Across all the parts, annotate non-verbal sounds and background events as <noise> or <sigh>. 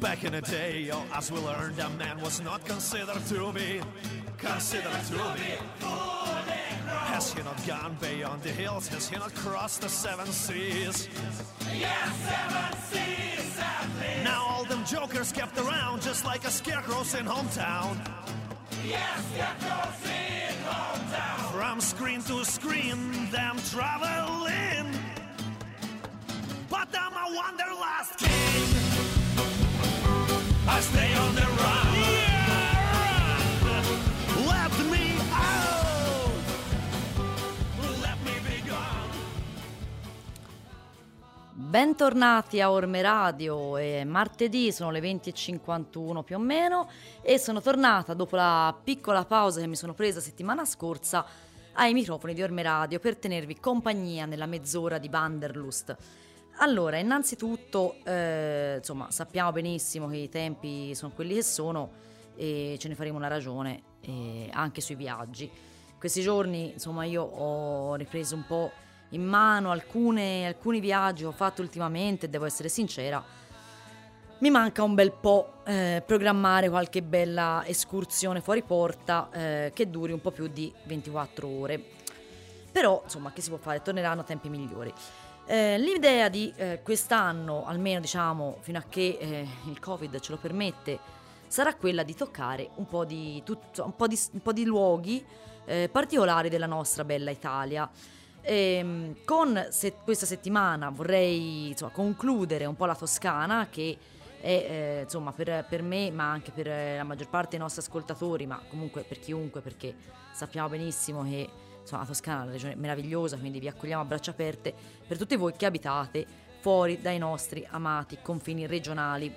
Back in the day, as we learned, a man was not considered to be considered to be. Has he not gone beyond the hills? Has he not crossed the seven seas? Yes, seven seas. Now all them jokers kept around just like a scarecrows in hometown. Yes, scarecrows in hometown. From screen to screen, them traveling. But I'm a wanderlust king. Bentornati a Orme Radio, è martedì, sono le 20.51 più o meno e sono tornata dopo la piccola pausa che mi sono presa settimana scorsa ai microfoni di Orme Radio per tenervi compagnia nella mezz'ora di Banderlust. Allora, innanzitutto, eh, insomma, sappiamo benissimo che i tempi sono quelli che sono e ce ne faremo una ragione eh, anche sui viaggi. Questi giorni, insomma, io ho ripreso un po' in mano alcune, alcuni viaggi che ho fatto ultimamente, devo essere sincera, mi manca un bel po' eh, programmare qualche bella escursione fuori porta eh, che duri un po' più di 24 ore. Però, insomma, che si può fare? Torneranno tempi migliori. Eh, l'idea di eh, quest'anno, almeno diciamo fino a che eh, il Covid ce lo permette, sarà quella di toccare un po' di, tutto, un po di, un po di luoghi eh, particolari della nostra bella Italia. E, con se- questa settimana vorrei insomma, concludere un po' la Toscana che è eh, insomma per, per, me ma anche per la maggior parte dei nostri ascoltatori ma comunque per chiunque perché sappiamo benissimo che insomma, la Toscana è una regione meravigliosa quindi vi accogliamo a braccia aperte per tutti voi che abitate fuori dai nostri amati confini regionali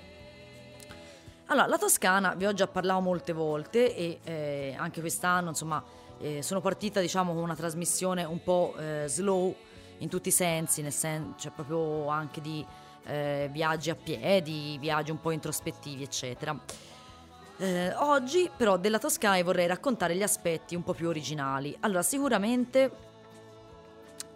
allora la Toscana vi ho già parlato molte volte e eh, anche quest'anno insomma eh, sono partita diciamo con una trasmissione un po' eh, slow in tutti i sensi, nel senso cioè proprio anche di eh, viaggi a piedi, viaggi un po' introspettivi, eccetera. Eh, oggi però della Toscana vorrei raccontare gli aspetti un po' più originali. Allora, sicuramente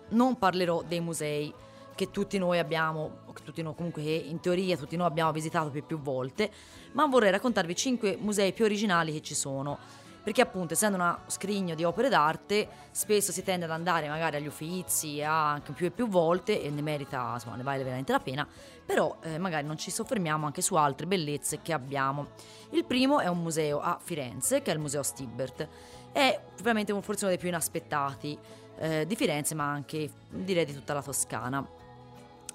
non parlerò dei musei che tutti noi abbiamo, che tutti noi comunque in teoria tutti noi abbiamo visitato più più volte, ma vorrei raccontarvi 5 musei più originali che ci sono perché appunto essendo uno scrigno di opere d'arte spesso si tende ad andare magari agli Uffizi anche più e più volte e ne merita, insomma ne vale veramente la pena, però eh, magari non ci soffermiamo anche su altre bellezze che abbiamo. Il primo è un museo a Firenze che è il Museo Stibbert, è veramente forse uno dei più inaspettati eh, di Firenze ma anche direi di tutta la Toscana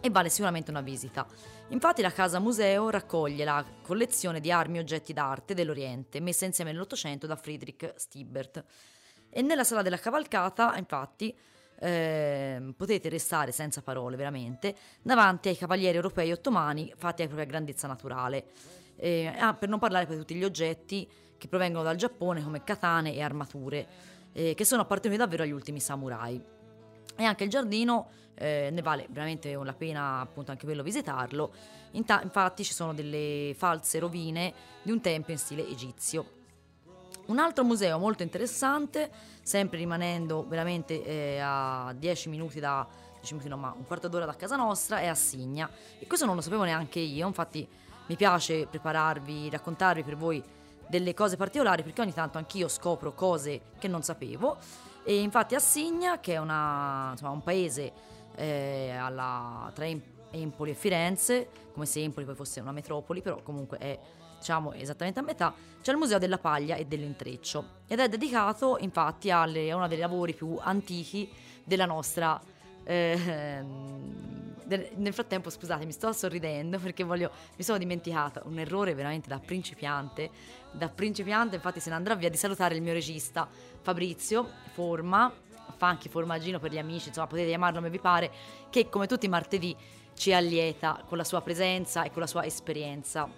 e vale sicuramente una visita. Infatti la casa museo raccoglie la collezione di armi e oggetti d'arte dell'Oriente messa insieme nell'Ottocento da Friedrich Stibbert. E nella sala della cavalcata, infatti, eh, potete restare senza parole veramente davanti ai cavalieri europei ottomani fatti a propria grandezza naturale. Eh, ah, per non parlare poi di tutti gli oggetti che provengono dal Giappone come katane e armature, eh, che sono appartenuti davvero agli ultimi samurai. E anche il giardino eh, ne vale veramente la pena appunto anche quello visitarlo. Inta- infatti ci sono delle false rovine di un tempio in stile egizio. Un altro museo molto interessante, sempre rimanendo veramente eh, a 10 minuti da 10 minuti no, ma un quarto d'ora da casa nostra, è a Signa. E questo non lo sapevo neanche io, infatti mi piace prepararvi, raccontarvi per voi delle cose particolari perché ogni tanto anch'io scopro cose che non sapevo. E infatti a Signa, che è una, insomma, un paese eh, alla, tra Empoli e Firenze, come se Empoli poi fosse una metropoli, però comunque è diciamo esattamente a metà, c'è il Museo della Paglia e dell'Intreccio ed è dedicato infatti alle, a uno dei lavori più antichi della nostra... Eh, nel frattempo, scusate, mi sto sorridendo perché voglio, mi sono dimenticata un errore veramente da principiante. Da principiante, infatti, se ne andrà via di salutare il mio regista Fabrizio Forma, Funky Formaggino per gli amici, insomma, potete chiamarlo come vi pare, che come tutti i martedì ci allieta con la sua presenza e con la sua esperienza.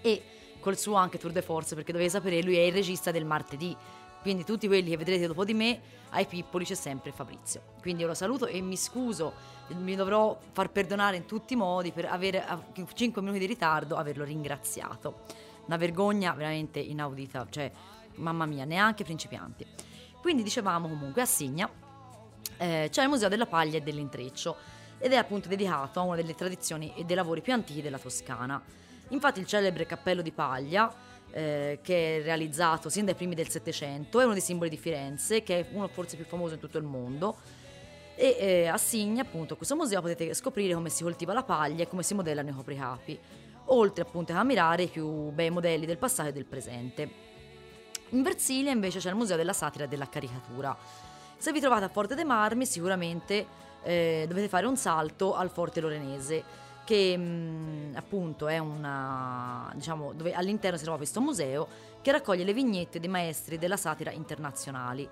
E col suo anche tour de force, perché dovete sapere, lui è il regista del martedì quindi tutti quelli che vedrete dopo di me, ai pippoli c'è sempre Fabrizio. Quindi io lo saluto e mi scuso, mi dovrò far perdonare in tutti i modi per avere 5 minuti di ritardo, averlo ringraziato. Una vergogna veramente inaudita, cioè mamma mia, neanche principianti. Quindi dicevamo comunque a Signa eh, c'è il Museo della Paglia e dell'Intreccio ed è appunto dedicato a una delle tradizioni e dei lavori più antichi della Toscana. Infatti il celebre cappello di paglia, eh, che è realizzato sin dai primi del Settecento, è uno dei simboli di Firenze, che è uno forse più famoso in tutto il mondo. E eh, a Signa, appunto, a questo museo potete scoprire come si coltiva la paglia e come si modellano i copricapi, oltre appunto a ammirare i più bei modelli del passato e del presente. In Versilia invece c'è il Museo della Satira e della Caricatura. Se vi trovate a Forte dei Marmi sicuramente eh, dovete fare un salto al Forte Lorenese che mh, appunto è una diciamo dove all'interno si trova questo museo che raccoglie le vignette dei maestri della satira internazionali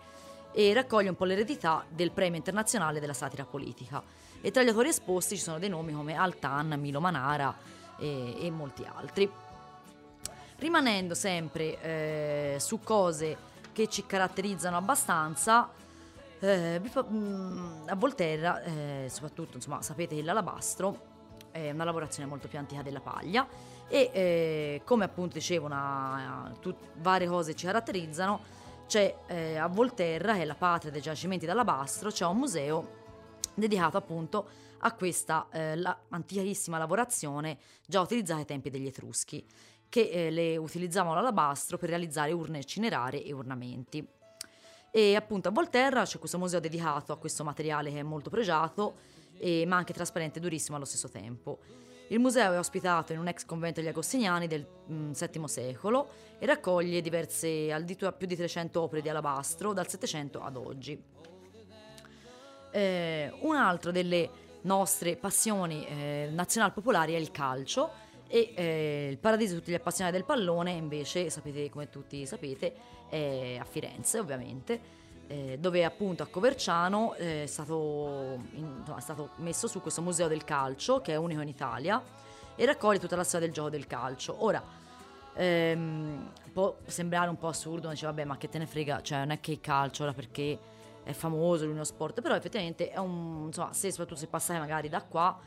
e raccoglie un po' l'eredità del premio internazionale della satira politica. E tra gli autori esposti ci sono dei nomi come Altan, Milo Manara e, e molti altri. Rimanendo sempre eh, su cose che ci caratterizzano abbastanza eh, a Volterra eh, soprattutto insomma sapete che l'alabastro è una lavorazione molto più antica della paglia e eh, come appunto dicevo una, tut, varie cose ci caratterizzano c'è eh, a Volterra che è la patria dei giacimenti d'alabastro c'è un museo dedicato appunto a questa eh, la, antichissima lavorazione già utilizzata ai tempi degli Etruschi che eh, le utilizzavano l'alabastro per realizzare urne cinerarie e ornamenti. E appunto a Volterra c'è questo museo dedicato a questo materiale che è molto pregiato, e, ma anche trasparente e durissimo allo stesso tempo. Il museo è ospitato in un ex convento degli Agostiniani del VII mm, secolo e raccoglie diverse, addirittura più di 300 opere di alabastro dal Settecento ad oggi. Eh, un'altra delle nostre passioni eh, nazional popolari è il calcio e eh, il paradiso di tutti gli appassionati del pallone invece, sapete come tutti sapete, è a Firenze ovviamente, eh, dove appunto a Coverciano eh, è stato, in, è stato messo su questo museo del calcio che è unico in Italia e raccoglie tutta la storia del gioco del calcio. Ora, ehm, può sembrare un po' assurdo, dice vabbè ma che te ne frega, cioè non è che il calcio ora perché è famoso, è uno sport, però effettivamente è un, insomma, se soprattutto se passate magari da qua,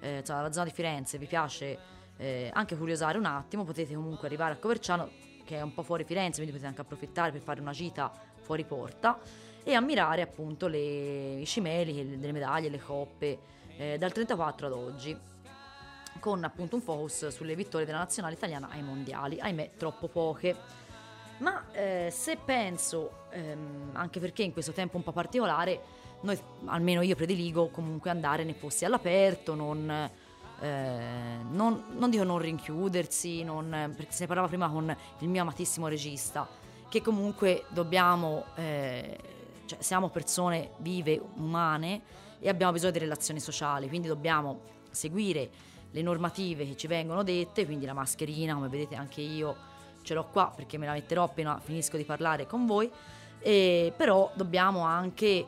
eh, cioè dalla zona di Firenze, vi piace eh, anche curiosare un attimo, potete comunque arrivare a Coverciano, che è un po' fuori Firenze, quindi potete anche approfittare per fare una gita fuori porta e ammirare appunto le, i cimeli, delle medaglie, le coppe eh, dal 34 ad oggi con appunto un focus sulle vittorie della nazionale italiana ai mondiali, ahimè troppo poche. Ma eh, se penso, ehm, anche perché in questo tempo un po' particolare, noi, almeno io prediligo comunque andare nei posti all'aperto, non eh, non, non, dico non rinchiudersi, non, perché se ne parlava prima con il mio amatissimo regista, che comunque dobbiamo, eh, cioè siamo persone vive, umane e abbiamo bisogno di relazioni sociali, quindi dobbiamo seguire le normative che ci vengono dette, quindi la mascherina, come vedete anche io ce l'ho qua perché me la metterò appena finisco di parlare con voi, e, però dobbiamo anche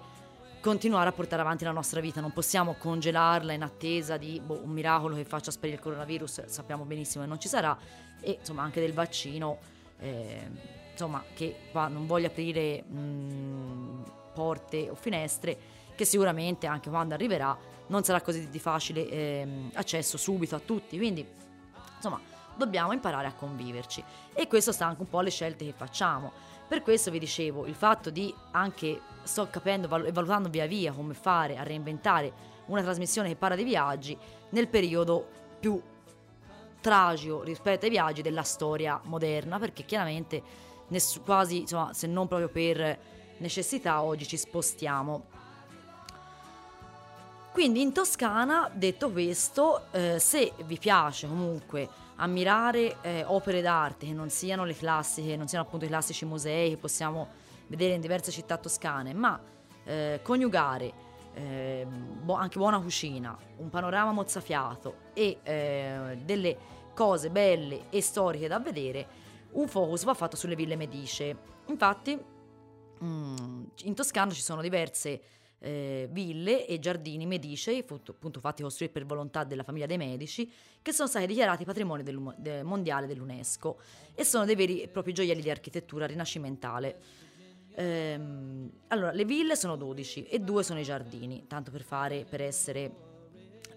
continuare a portare avanti la nostra vita, non possiamo congelarla in attesa di boh, un miracolo che faccia sparire il coronavirus, sappiamo benissimo che non ci sarà, e insomma anche del vaccino, eh, insomma che qua non voglio aprire mh, porte o finestre, che sicuramente anche quando arriverà non sarà così di facile eh, accesso subito a tutti, quindi insomma dobbiamo imparare a conviverci. E questo sta anche un po' alle scelte che facciamo. Per questo vi dicevo, il fatto di anche sto capendo e valutando via via come fare a reinventare una trasmissione che parla di viaggi nel periodo più tragico rispetto ai viaggi della storia moderna, perché chiaramente ness- quasi, insomma, se non proprio per necessità, oggi ci spostiamo. Quindi in Toscana, detto questo, eh, se vi piace comunque ammirare eh, opere d'arte che non siano le classiche, non siano appunto i classici musei che possiamo vedere in diverse città toscane, ma eh, coniugare eh, bo- anche buona cucina, un panorama mozzafiato e eh, delle cose belle e storiche da vedere, un focus va fatto sulle ville medice. Infatti mm, in Toscana ci sono diverse eh, ville e giardini medicei, appunto fatti costruire per volontà della famiglia dei medici, che sono stati dichiarati patrimonio del, del mondiale dell'UNESCO e sono dei veri e propri gioielli di architettura rinascimentale. Ehm, allora, le ville sono 12 e due sono i giardini, tanto per fare, per essere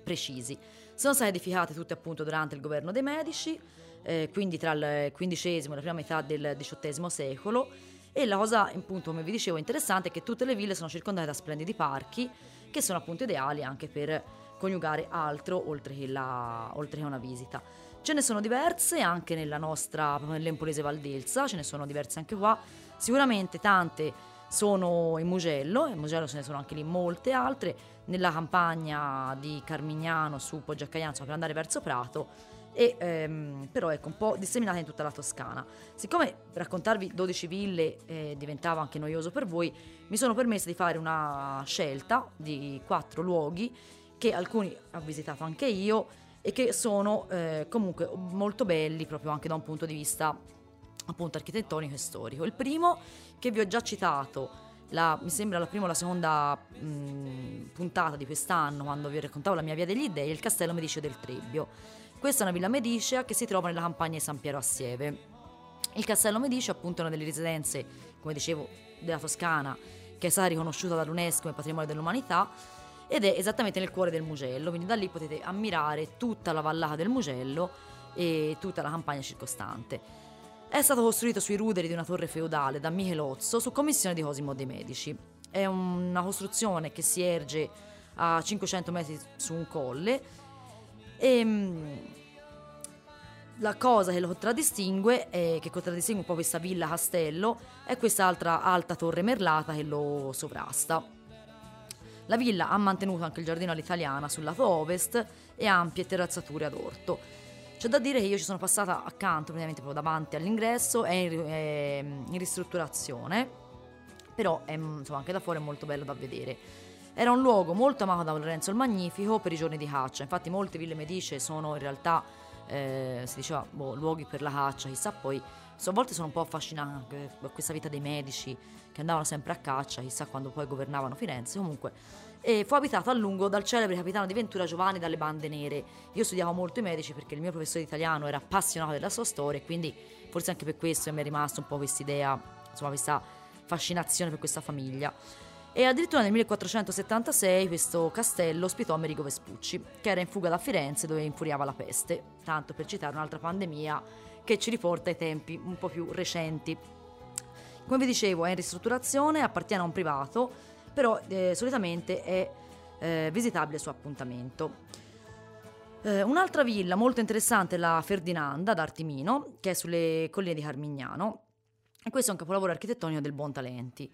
precisi. Sono state edificate tutte appunto durante il governo dei Medici, eh, quindi tra il XV e la prima metà del XVIII secolo. E la cosa, appunto, come vi dicevo, interessante è che tutte le ville sono circondate da splendidi parchi, che sono appunto ideali anche per coniugare altro oltre che, la, oltre che una visita. Ce ne sono diverse anche nella nostra, nell'Empolese Valdelsa, ce ne sono diverse anche qua. Sicuramente tante sono in Mugello, in Mugello ce ne sono anche lì molte altre, nella campagna di Carmignano su Poggiacaiano, per andare verso Prato, e, ehm, però ecco un po' disseminata in tutta la Toscana. Siccome raccontarvi 12 ville eh, diventava anche noioso per voi, mi sono permessa di fare una scelta di quattro luoghi che alcuni ho visitato anche io e che sono eh, comunque molto belli proprio anche da un punto di vista appunto architettonico e storico. Il primo che vi ho già citato la, mi sembra la prima o la seconda mh, puntata di quest'anno, quando vi raccontavo la mia via degli dei, il castello Mediceo del Trebbio. Questa è una villa medicea che si trova nella campagna di San Piero Assieve. Il castello Mediceo appunto è una delle residenze, come dicevo, della Toscana, che è stata riconosciuta dall'UNESCO come patrimonio dell'umanità ed è esattamente nel cuore del Mugello, quindi da lì potete ammirare tutta la vallata del Mugello e tutta la campagna circostante. È stato costruito sui ruderi di una torre feudale da Michelozzo su commissione di Cosimo de' Medici. È una costruzione che si erge a 500 metri su un colle e ehm, la cosa che lo contraddistingue, è, che contraddistingue un po' questa villa castello, è questa altra alta torre merlata che lo sovrasta. La villa ha mantenuto anche il giardino all'italiana sul lato ovest e ampie terrazzature ad orto. C'è da dire che io ci sono passata accanto, praticamente proprio davanti all'ingresso, è in, è in ristrutturazione, però è, insomma, anche da fuori è molto bello da vedere. Era un luogo molto amato da Lorenzo il Magnifico per i giorni di caccia, infatti molte ville medice sono in realtà, eh, si diceva, boh, luoghi per la caccia, chissà poi, a volte sono un po' affascinante da questa vita dei medici che andavano sempre a caccia, chissà quando poi governavano Firenze, comunque e fu abitato a lungo dal celebre capitano di Ventura Giovanni dalle bande nere. Io studiavo molto i medici perché il mio professore di italiano era appassionato della sua storia e quindi forse anche per questo mi è rimasta un po' questa idea, insomma questa fascinazione per questa famiglia. E addirittura nel 1476 questo castello ospitò Amerigo Vespucci, che era in fuga da Firenze dove infuriava la peste, tanto per citare un'altra pandemia che ci riporta ai tempi un po' più recenti. Come vi dicevo, è in ristrutturazione, appartiene a un privato, però eh, solitamente è eh, visitabile su appuntamento. Eh, un'altra villa molto interessante è la Ferdinanda d'Artimino, che è sulle colline di Carmignano, e questo è un capolavoro architettonico del Buontalenti.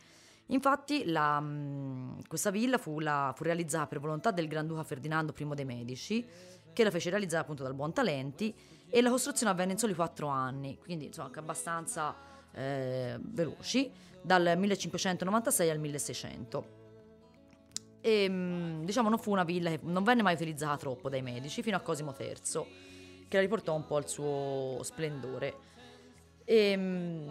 Infatti la, mm, questa villa fu, la, fu, realizzata per volontà del Granduca Ferdinando I dei Medici, che la fece realizzare appunto dal Buontalenti e la costruzione avvenne in soli quattro anni, quindi insomma anche abbastanza eh, veloci, dal 1596 al 1600. E mm, diciamo non fu una villa che non venne mai utilizzata troppo dai Medici fino a Cosimo III, che la riportò un po' al suo splendore. E, mm,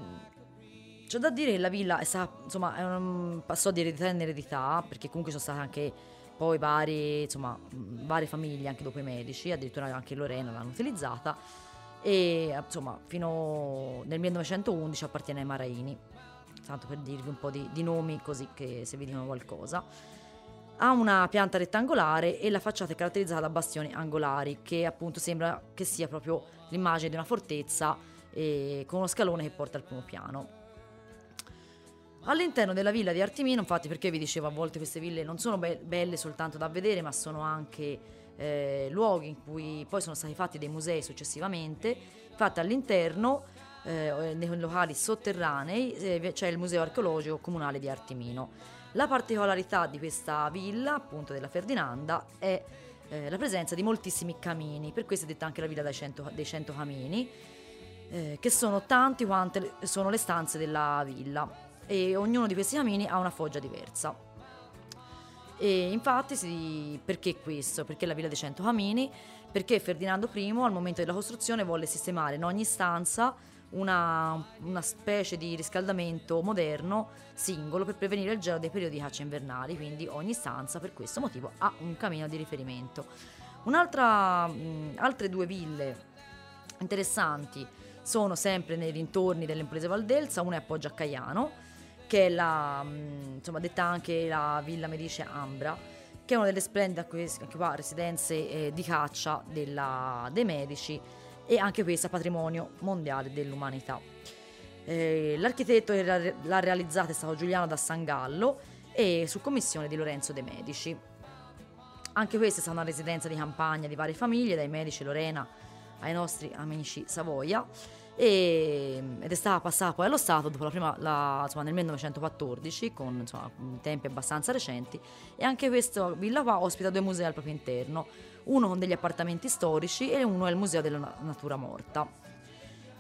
c'è da dire che la villa è stata, insomma, un, passò di eredità in eredità, perché comunque sono state anche poi varie, insomma, varie famiglie anche dopo i medici, addirittura anche Lorena l'hanno utilizzata e insomma fino nel 1911 appartiene ai Maraini, tanto per dirvi un po' di, di nomi così che se vi dicono qualcosa. Ha una pianta rettangolare e la facciata è caratterizzata da bastioni angolari, che appunto sembra che sia proprio l'immagine di una fortezza eh, con uno scalone che porta al primo piano. All'interno della villa di Artimino, infatti, perché vi dicevo a volte queste ville non sono be- belle soltanto da vedere, ma sono anche eh, luoghi in cui poi sono stati fatti dei musei successivamente. Infatti, all'interno, eh, nei locali sotterranei, eh, c'è il Museo Archeologico Comunale di Artimino. La particolarità di questa villa, appunto della Ferdinanda, è eh, la presenza di moltissimi camini, per questo è detta anche la villa dei cento, dei cento camini, eh, che sono tanti quante sono le stanze della villa e ognuno di questi camini ha una foggia diversa. E infatti, si, perché questo? Perché la Villa dei Cento Camini? Perché Ferdinando I al momento della costruzione volle sistemare in ogni stanza una, una, specie di riscaldamento moderno singolo per prevenire il gelo dei periodi di caccia invernali, quindi ogni stanza per questo motivo ha un camino di riferimento. Mh, altre due ville interessanti sono sempre nei dintorni dell'Empolese Valdelsa, una è a Poggio a Caiano, che è la, mm, insomma, detta anche la Villa Medice Ambra, che è una delle splendide qua, residenze eh, di caccia della, dei medici e anche questa patrimonio mondiale dell'umanità. Eh, l'architetto che l'ha realizzata è stato Giuliano da Sangallo e su commissione di Lorenzo De Medici. Anche questa è stata una residenza di campagna di varie famiglie, dai medici Lorena ai nostri amici Savoia e, ed è stata passata poi allo Stato dopo la prima, la, insomma, nel 1914 con insomma, tempi abbastanza recenti e anche questa villa qua ospita due musei al proprio interno, uno con degli appartamenti storici e uno è il Museo della Natura Morta.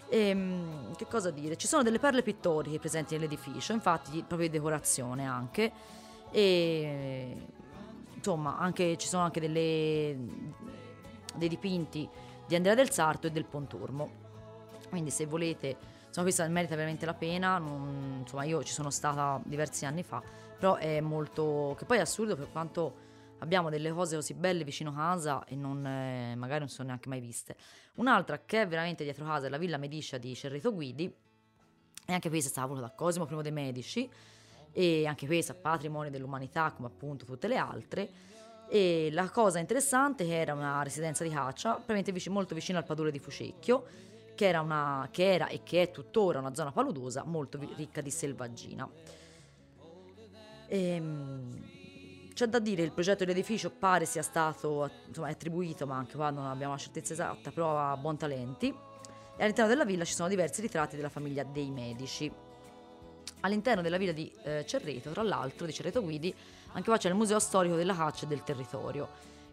E, ehm, che cosa dire? Ci sono delle perle pittoriche presenti nell'edificio, infatti proprio di decorazione anche e insomma anche, ci sono anche delle, dei dipinti di Andrea del Sarto e del Ponturmo. Quindi se volete, insomma questa merita veramente la pena, non, insomma io ci sono stata diversi anni fa, però è molto, che poi è assurdo per quanto abbiamo delle cose così belle vicino casa e non, eh, magari non sono neanche mai viste. Un'altra che è veramente dietro casa è la Villa Medicia di Cerreto Guidi, e anche questa è stata voluta da Cosimo I dei Medici, e anche questa patrimonio dell'umanità come appunto tutte le altre. E la cosa interessante è che era una residenza di caccia, molto vicino al Padule di Fucecchio, che era, una, che era e che è tuttora una zona paludosa molto ricca di selvaggina. Ehm, c'è da dire che il progetto dell'edificio pare sia stato insomma, attribuito, ma anche qua non abbiamo la certezza esatta, però a buon talenti. E all'interno della villa ci sono diversi ritratti della famiglia dei medici. All'interno della villa di eh, Cerreto, tra l'altro, di Cerreto Guidi, anche qua c'è il Museo Storico della Caccia e del Territorio,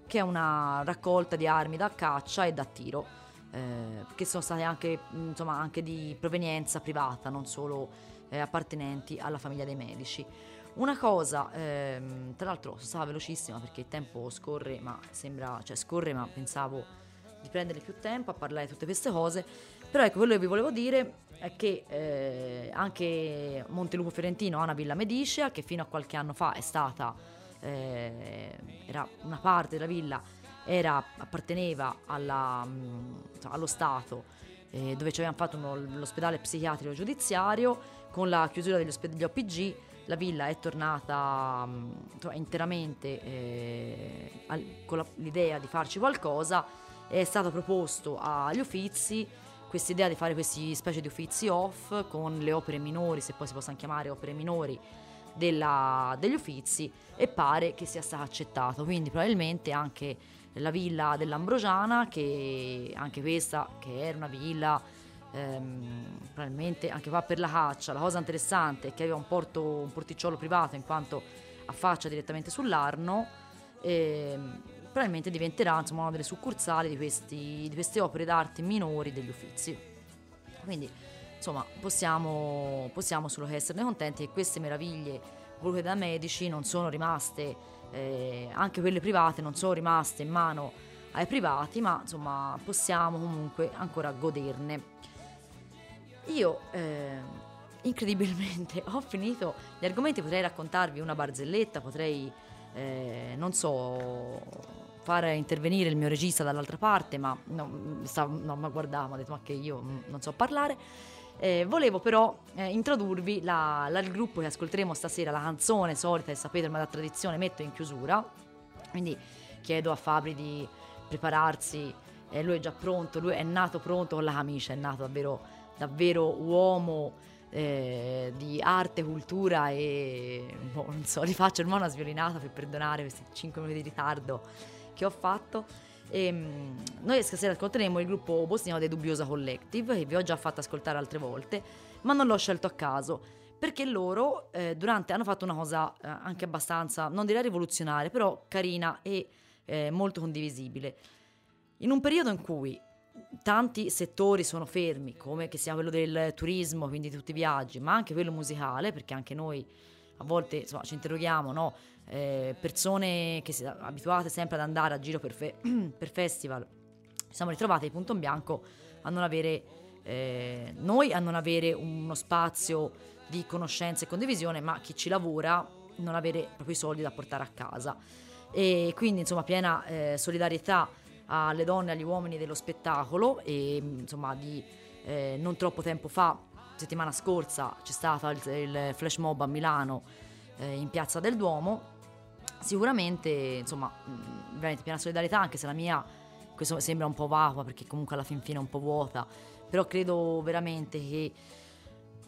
che è una raccolta di armi da caccia e da tiro eh, che sono state anche, insomma, anche di provenienza privata, non solo eh, appartenenti alla famiglia dei medici. Una cosa, ehm, tra l'altro stata velocissima perché il tempo scorre, ma sembra, cioè scorre, ma pensavo di prendere più tempo a parlare di tutte queste cose. Però ecco, quello che vi volevo dire è che eh, anche Montelupo Fiorentino ha una villa medicea che fino a qualche anno fa è stata, eh, era una parte della villa era, apparteneva alla, mh, allo Stato eh, dove ci avevano fatto uno, l'ospedale psichiatrico giudiziario con la chiusura degli, ospedali OPG la villa è tornata mh, interamente eh, al, con la, l'idea di farci qualcosa è stato proposto agli Uffizi questa idea di fare questi specie di Uffizi off con le opere minori se poi si possono chiamare opere minori della, degli Uffizi e pare che sia stato accettato. Quindi probabilmente anche la villa dell'Ambrosiana, che anche questa che era una villa ehm, probabilmente anche qua per la caccia. La cosa interessante è che aveva un, porto, un porticciolo privato in quanto affaccia direttamente sull'Arno. E, probabilmente diventerà insomma, una delle succursali di, questi, di queste opere d'arte minori degli Uffizi. Quindi insomma possiamo, possiamo solo esserne contenti che queste meraviglie volute da medici non sono rimaste eh, anche quelle private non sono rimaste in mano ai privati, ma insomma possiamo comunque ancora goderne. Io eh, incredibilmente <laughs> ho finito gli argomenti, potrei raccontarvi una barzelletta, potrei, eh, non so, fare intervenire il mio regista dall'altra parte, ma no, stavo, no, ma guardavo, ho detto ma che io non so parlare. Eh, volevo però eh, introdurvi la, la, il gruppo che ascolteremo stasera, la canzone solita, e sapete ormai da tradizione, metto in chiusura. Quindi chiedo a Fabri di prepararsi, eh, lui è già pronto, lui è nato pronto con la camicia, è nato davvero, davvero uomo eh, di arte, cultura e boh, non so, <laughs> rifaccio ormai una sviolinata per perdonare questi 5 minuti di ritardo che ho fatto. E, ehm, noi stasera ascolteremo il gruppo bosniano dei Dubbiosa Collective, che vi ho già fatto ascoltare altre volte, ma non l'ho scelto a caso, perché loro eh, durante, hanno fatto una cosa eh, anche abbastanza, non direi rivoluzionaria, però carina e eh, molto condivisibile. In un periodo in cui tanti settori sono fermi, come che sia quello del turismo, quindi tutti i viaggi, ma anche quello musicale, perché anche noi a volte insomma, ci interroghiamo, no? Eh, persone che si abituate sempre ad andare a giro per, fe- <clears throat> per festival, siamo ritrovati di punto in bianco a non avere, eh, noi a non avere uno spazio di conoscenza e condivisione, ma chi ci lavora non avere proprio i soldi da portare a casa. E quindi insomma piena eh, solidarietà alle donne e agli uomini dello spettacolo e insomma di eh, non troppo tempo fa, settimana scorsa, c'è stato il, il flash mob a Milano eh, in Piazza del Duomo sicuramente, insomma, veramente piena solidarietà, anche se la mia, questo sembra un po' vacua perché comunque alla fin fine è un po' vuota, però credo veramente che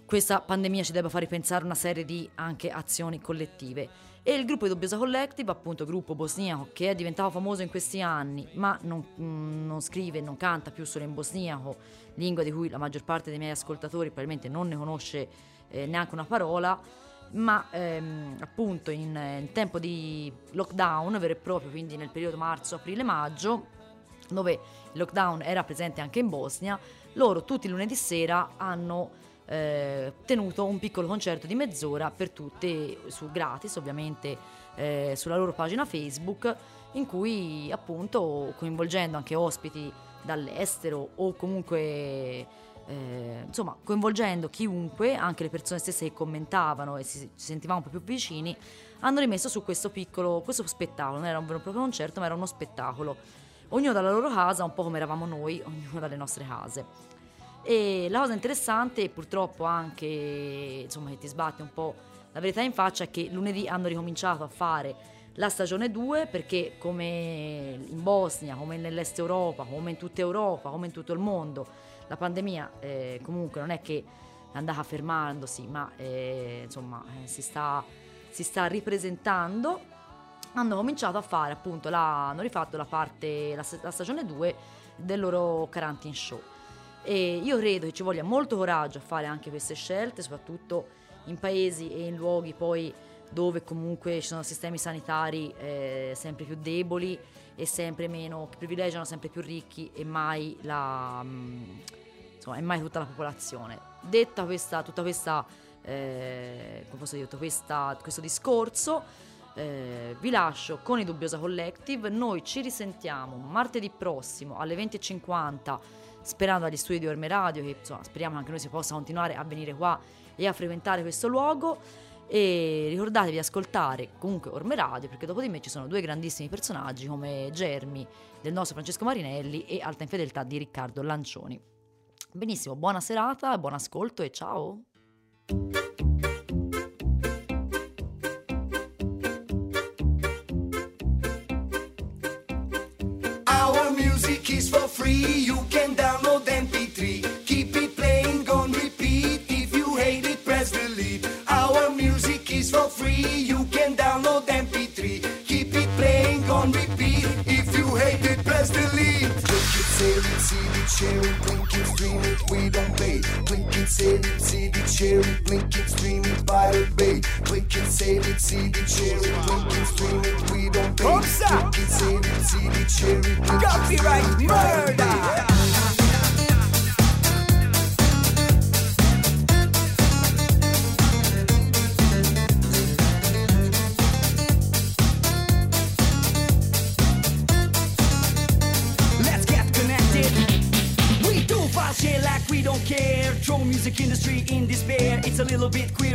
questa pandemia ci debba far ripensare una serie di anche azioni collettive. E il gruppo di Dubbiosa Collective, appunto gruppo bosniaco che è diventato famoso in questi anni, ma non, mm, non scrive, non canta più solo in bosniaco, lingua di cui la maggior parte dei miei ascoltatori probabilmente non ne conosce eh, neanche una parola, ma ehm, appunto in, in, tempo di lockdown vero e proprio, quindi nel periodo marzo, aprile, maggio, dove il lockdown era presente anche in Bosnia, loro tutti i lunedì sera hanno eh, tenuto un piccolo concerto di mezz'ora per tutti, su gratis ovviamente, eh, sulla loro pagina Facebook, in cui appunto coinvolgendo anche ospiti dall'estero o comunque... Eh, insomma, coinvolgendo chiunque, anche le persone stesse che commentavano e si, si sentivano un po' più vicini, hanno rimesso su questo piccolo questo spettacolo. Non era un vero e proprio concerto, ma era uno spettacolo. Ognuno dalla loro casa, un po' come eravamo noi, <laughs> ognuno dalle nostre case. E la cosa interessante, e purtroppo anche insomma, che ti sbatte un po' la verità in faccia, è che lunedì hanno ricominciato a fare la stagione 2 perché come in Bosnia, come nell'est Europa, come in tutta Europa, come in tutto il mondo, la pandemia eh, comunque non è che è andata fermandosi, ma eh, insomma eh, si, sta, si, sta, ripresentando. Hanno cominciato a fare appunto, la, hanno rifatto la parte, la, la stagione 2 del loro quarantine show. E io credo che ci voglia molto coraggio a fare anche queste scelte, soprattutto in paesi e in luoghi poi dove comunque ci sono sistemi sanitari eh, sempre più deboli e sempre meno, che privilegiano sempre più ricchi e mai, la, mm, insomma, e mai tutta la popolazione. Detta questa, tutta questa, eh, come posso dire, tutto questa, questo discorso, eh, vi lascio con i Dubbiosa Collective, noi ci risentiamo martedì prossimo alle 20.50 sperando agli studi di Orme Radio che insomma, speriamo anche noi si possa continuare a venire qua e a frequentare questo luogo e ricordatevi di ascoltare comunque Orme Radio perché dopo di me ci sono due grandissimi personaggi come Germi del nostro Francesco Marinelli e Alta Infedeltà di Riccardo Lancioni. Benissimo, buona serata, buon ascolto e ciao! Our music is for free, you can download free, you can download MP3. Keep it playing on repeat. If you hate it, press delete. Click it, save it, see the share blink it, stream it, we don't pay. Click it, save it, see the share blink it, stream it, Pirate Bay. Click it, save it, see the share blink it, stream it, we don't pay. Click it, save it, see the share Copyright murder.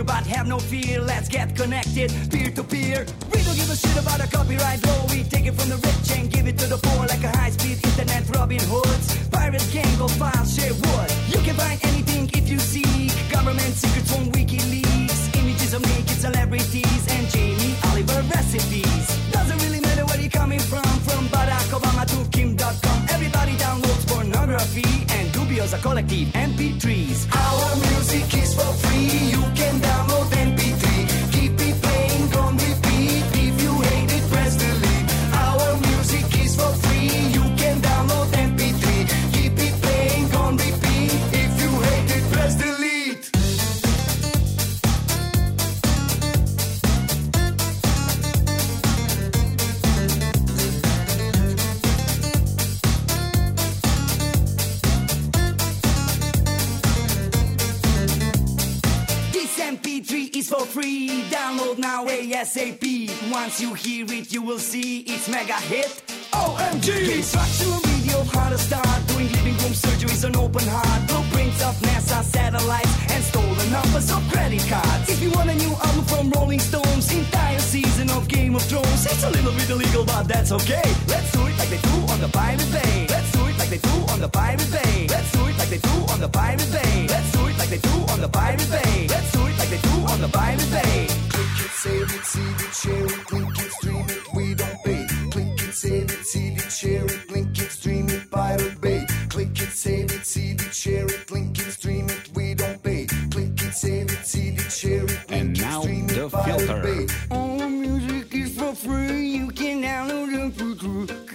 Little but have no fear. Let's get connected, peer to peer. We don't give a shit about a copyright law. We take it from the rich and give it to the poor like a high speed internet Robin Hoods. Pirate gang go file, share wood. You can find anything if you seek. Government secrets from WikiLeaks. Images of naked celebrities and Jamie Oliver recipes. Doesn't really matter where you're coming from. From Barack Obama to Kim.com. Everybody downloads pornography and Dubios are collective MP3s. Is for free. Download now ASAP. Once you hear it, you will see it's mega hit. OMG! Instructional video how to start doing living room surgeries on open heart. Blueprints of NASA satellites and stolen numbers of credit cards. If you want a new album from Rolling Stones, entire season of Game of Thrones, it's a little bit illegal, but that's okay. Let's do it like they do on the Pirate Bay. Let's do it like they do on the Pirate Bay. Let's do it like they do on the Pirate Bay. Let's do it like they do on the Pirate Bay. Let's do they do on the buy and. Click it, save it, see it, share it, click it, stream it, we don't pay. Click it, save it, see it, share it, link it, stream it, Pirate Bay. Click it, save it, see it, share it, link it, stream it, we don't pay. Click it, save it, see it, share it, link and it, now stream the it, filter. Bay. All music is for free, you can download it for free.